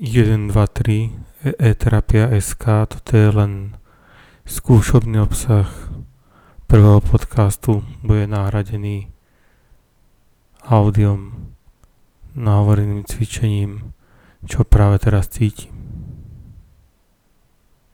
123 e-terapia e SK, toto je len skúšobný obsah prvého podcastu, bude nahradený audiom, nahovoreným cvičením, čo práve teraz cítim.